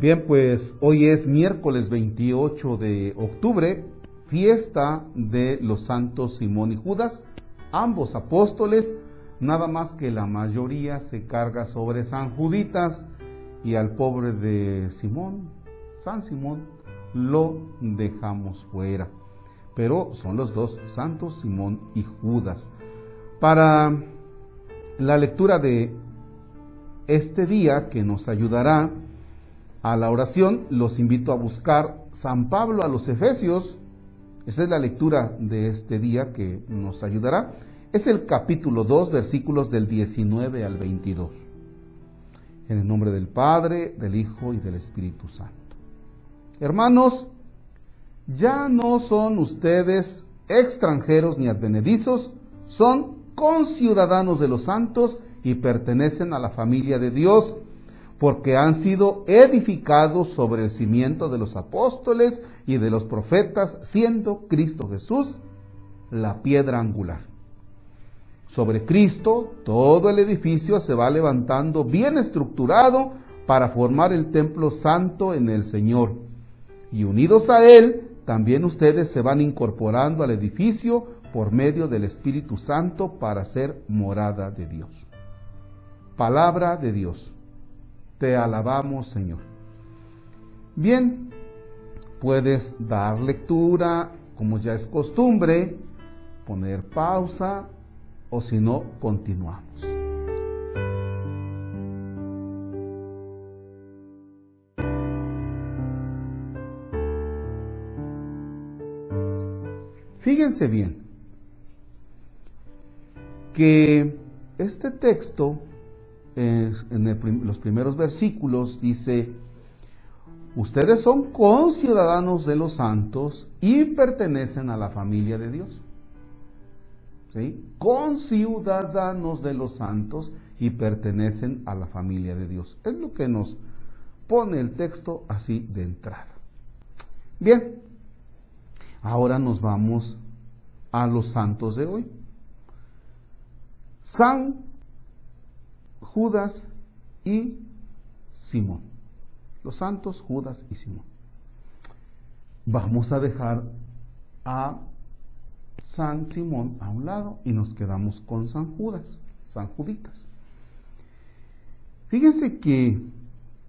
Bien, pues hoy es miércoles 28 de octubre, fiesta de los santos Simón y Judas, ambos apóstoles, nada más que la mayoría se carga sobre San Juditas y al pobre de Simón, San Simón, lo dejamos fuera. Pero son los dos, santos Simón y Judas. Para la lectura de este día que nos ayudará a la oración, los invito a buscar San Pablo a los Efesios. Esa es la lectura de este día que nos ayudará. Es el capítulo 2, versículos del 19 al 22. En el nombre del Padre, del Hijo y del Espíritu Santo. Hermanos, ya no son ustedes extranjeros ni advenedizos, son conciudadanos de los santos y pertenecen a la familia de Dios porque han sido edificados sobre el cimiento de los apóstoles y de los profetas, siendo Cristo Jesús la piedra angular. Sobre Cristo todo el edificio se va levantando bien estructurado para formar el templo santo en el Señor. Y unidos a Él, también ustedes se van incorporando al edificio por medio del Espíritu Santo para ser morada de Dios. Palabra de Dios. Te alabamos, Señor. Bien, puedes dar lectura, como ya es costumbre, poner pausa o si no, continuamos. Fíjense bien que este texto en los primeros versículos dice, ustedes son conciudadanos de los santos y pertenecen a la familia de Dios. ¿Sí? Conciudadanos de los santos y pertenecen a la familia de Dios. Es lo que nos pone el texto así de entrada. Bien, ahora nos vamos a los santos de hoy. San Judas y Simón. Los santos Judas y Simón. Vamos a dejar a San Simón a un lado y nos quedamos con San Judas, San Juditas. Fíjense que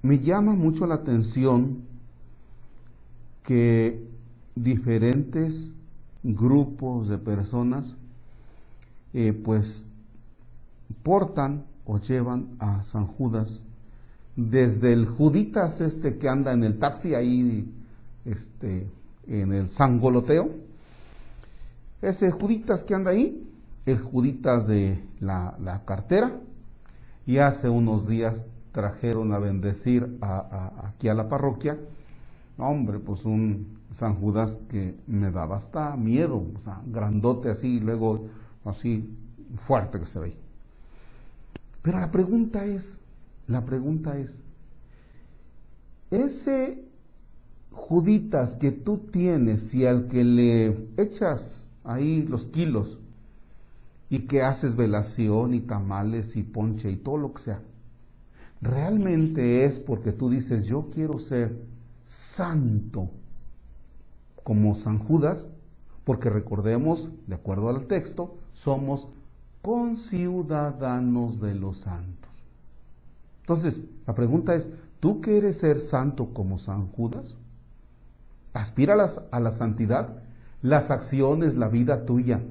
me llama mucho la atención que diferentes grupos de personas eh, pues portan o llevan a San Judas. Desde el Juditas este que anda en el taxi ahí este, en el sangoloteo, ese Juditas que anda ahí, el Juditas de la, cartera, y hace unos días trajeron a bendecir aquí a la parroquia, hombre, pues un San Judas que me daba hasta miedo, o sea, grandote así, luego así fuerte que se ve. Pero la pregunta es, la pregunta es, ese Juditas que tú tienes y al que le echas ahí los kilos y que haces velación y tamales y ponche y todo lo que sea, realmente es porque tú dices, yo quiero ser santo como San Judas, porque recordemos, de acuerdo al texto, somos conciudadanos de los santos. Entonces, la pregunta es, ¿tú quieres ser santo como San Judas? ¿Aspira a la, santidad? ¿Las acciones, la vida tuya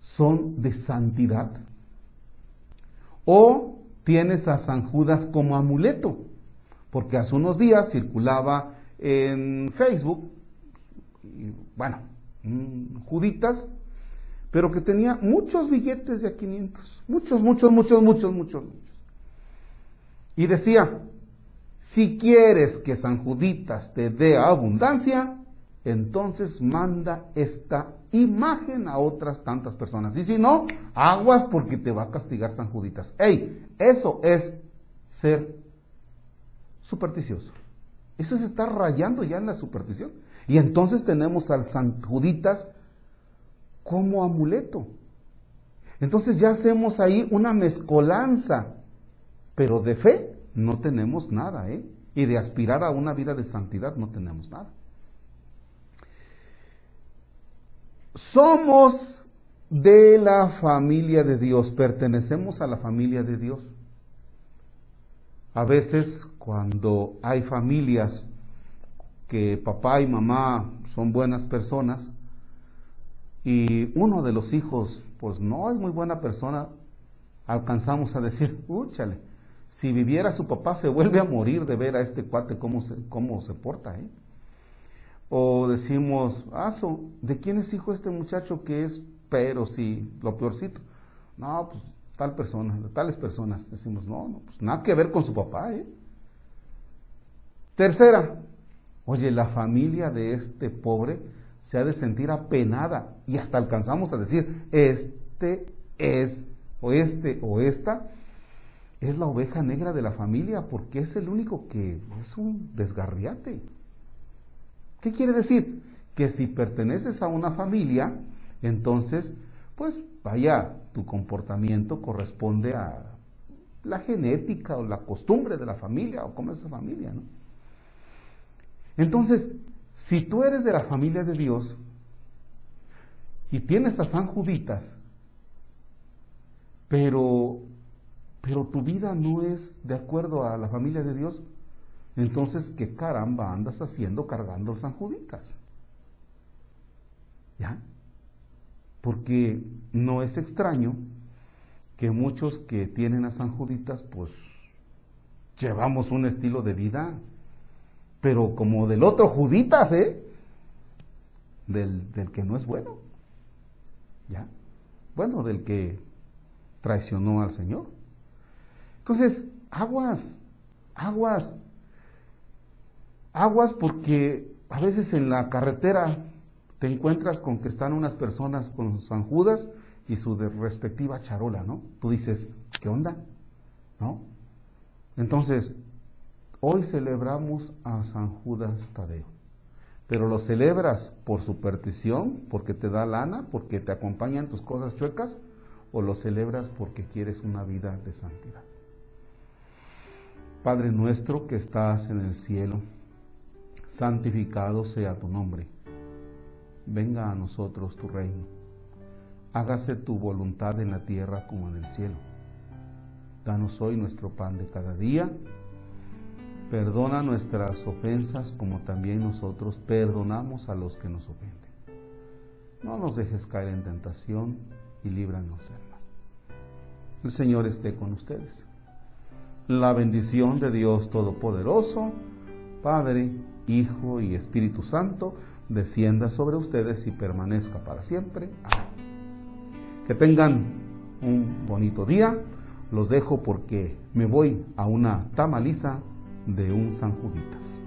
son de santidad? ¿O tienes a San Judas como amuleto? Porque hace unos días circulaba en Facebook, bueno, Juditas pero que tenía muchos billetes de a 500, muchos, muchos, muchos, muchos, muchos, muchos. Y decía, si quieres que San Juditas te dé abundancia, entonces manda esta imagen a otras tantas personas. Y si no, aguas porque te va a castigar San Juditas. ¡Ey! Eso es ser supersticioso. Eso es estar rayando ya en la superstición. Y entonces tenemos al San Juditas como amuleto. Entonces ya hacemos ahí una mezcolanza, pero de fe no tenemos nada, ¿eh? y de aspirar a una vida de santidad no tenemos nada. Somos de la familia de Dios, pertenecemos a la familia de Dios. A veces cuando hay familias que papá y mamá son buenas personas y uno de los hijos pues no es muy buena persona, alcanzamos a decir, úchale, si viviera su papá se vuelve a morir de ver a este cuate cómo se, cómo se porta. ¿eh? O decimos, aso, ¿de quién es hijo este muchacho que es pero si lo peorcito? No, pues tal persona, de tales personas. Decimos, no, no, pues nada que ver con su papá. ¿eh? Tercera, oye, la familia de este pobre se ha de sentir apenada y hasta alcanzamos a decir, este es, o este o esta, es la oveja negra de la familia porque es el único que es un desgarriate. ¿Qué quiere decir? Que si perteneces a una familia, entonces, pues vaya, tu comportamiento corresponde a la genética o la costumbre de la familia o cómo es esa familia. Entonces, si tú eres de la familia de Dios y tienes a San Juditas, pero, pero tu vida no es de acuerdo a la familia de Dios, entonces, ¿qué caramba andas haciendo cargando San Juditas? ¿Ya? Porque no es extraño que muchos que tienen a San Juditas, pues llevamos un estilo de vida, pero como del otro Juditas, ¿eh? Del, del que no es bueno. ¿Ya? Bueno, del que traicionó al Señor. Entonces, aguas, aguas, aguas porque a veces en la carretera te encuentras con que están unas personas con San Judas y su respectiva charola, ¿no? Tú dices, ¿qué onda? ¿No? Entonces, hoy celebramos a San Judas Tadeo, pero lo celebras por superstición, porque te da lana, porque te acompañan tus cosas chuecas, o lo celebras porque quieres una vida de santidad. Padre nuestro que estás en el cielo, santificado sea tu nombre venga a nosotros tu reino. Hágase tu voluntad en la tierra como en el cielo. Danos hoy nuestro pan de cada día. Perdona nuestras ofensas como también nosotros perdonamos a los que nos ofenden. No nos dejes caer en tentación y líbranos del mal. El Señor esté con ustedes. La bendición de Dios Todopoderoso, Padre, Hijo y Espíritu Santo, descienda sobre ustedes y permanezca para siempre. Que tengan un bonito día. Los dejo porque me voy a una tamaliza de un San Juditas.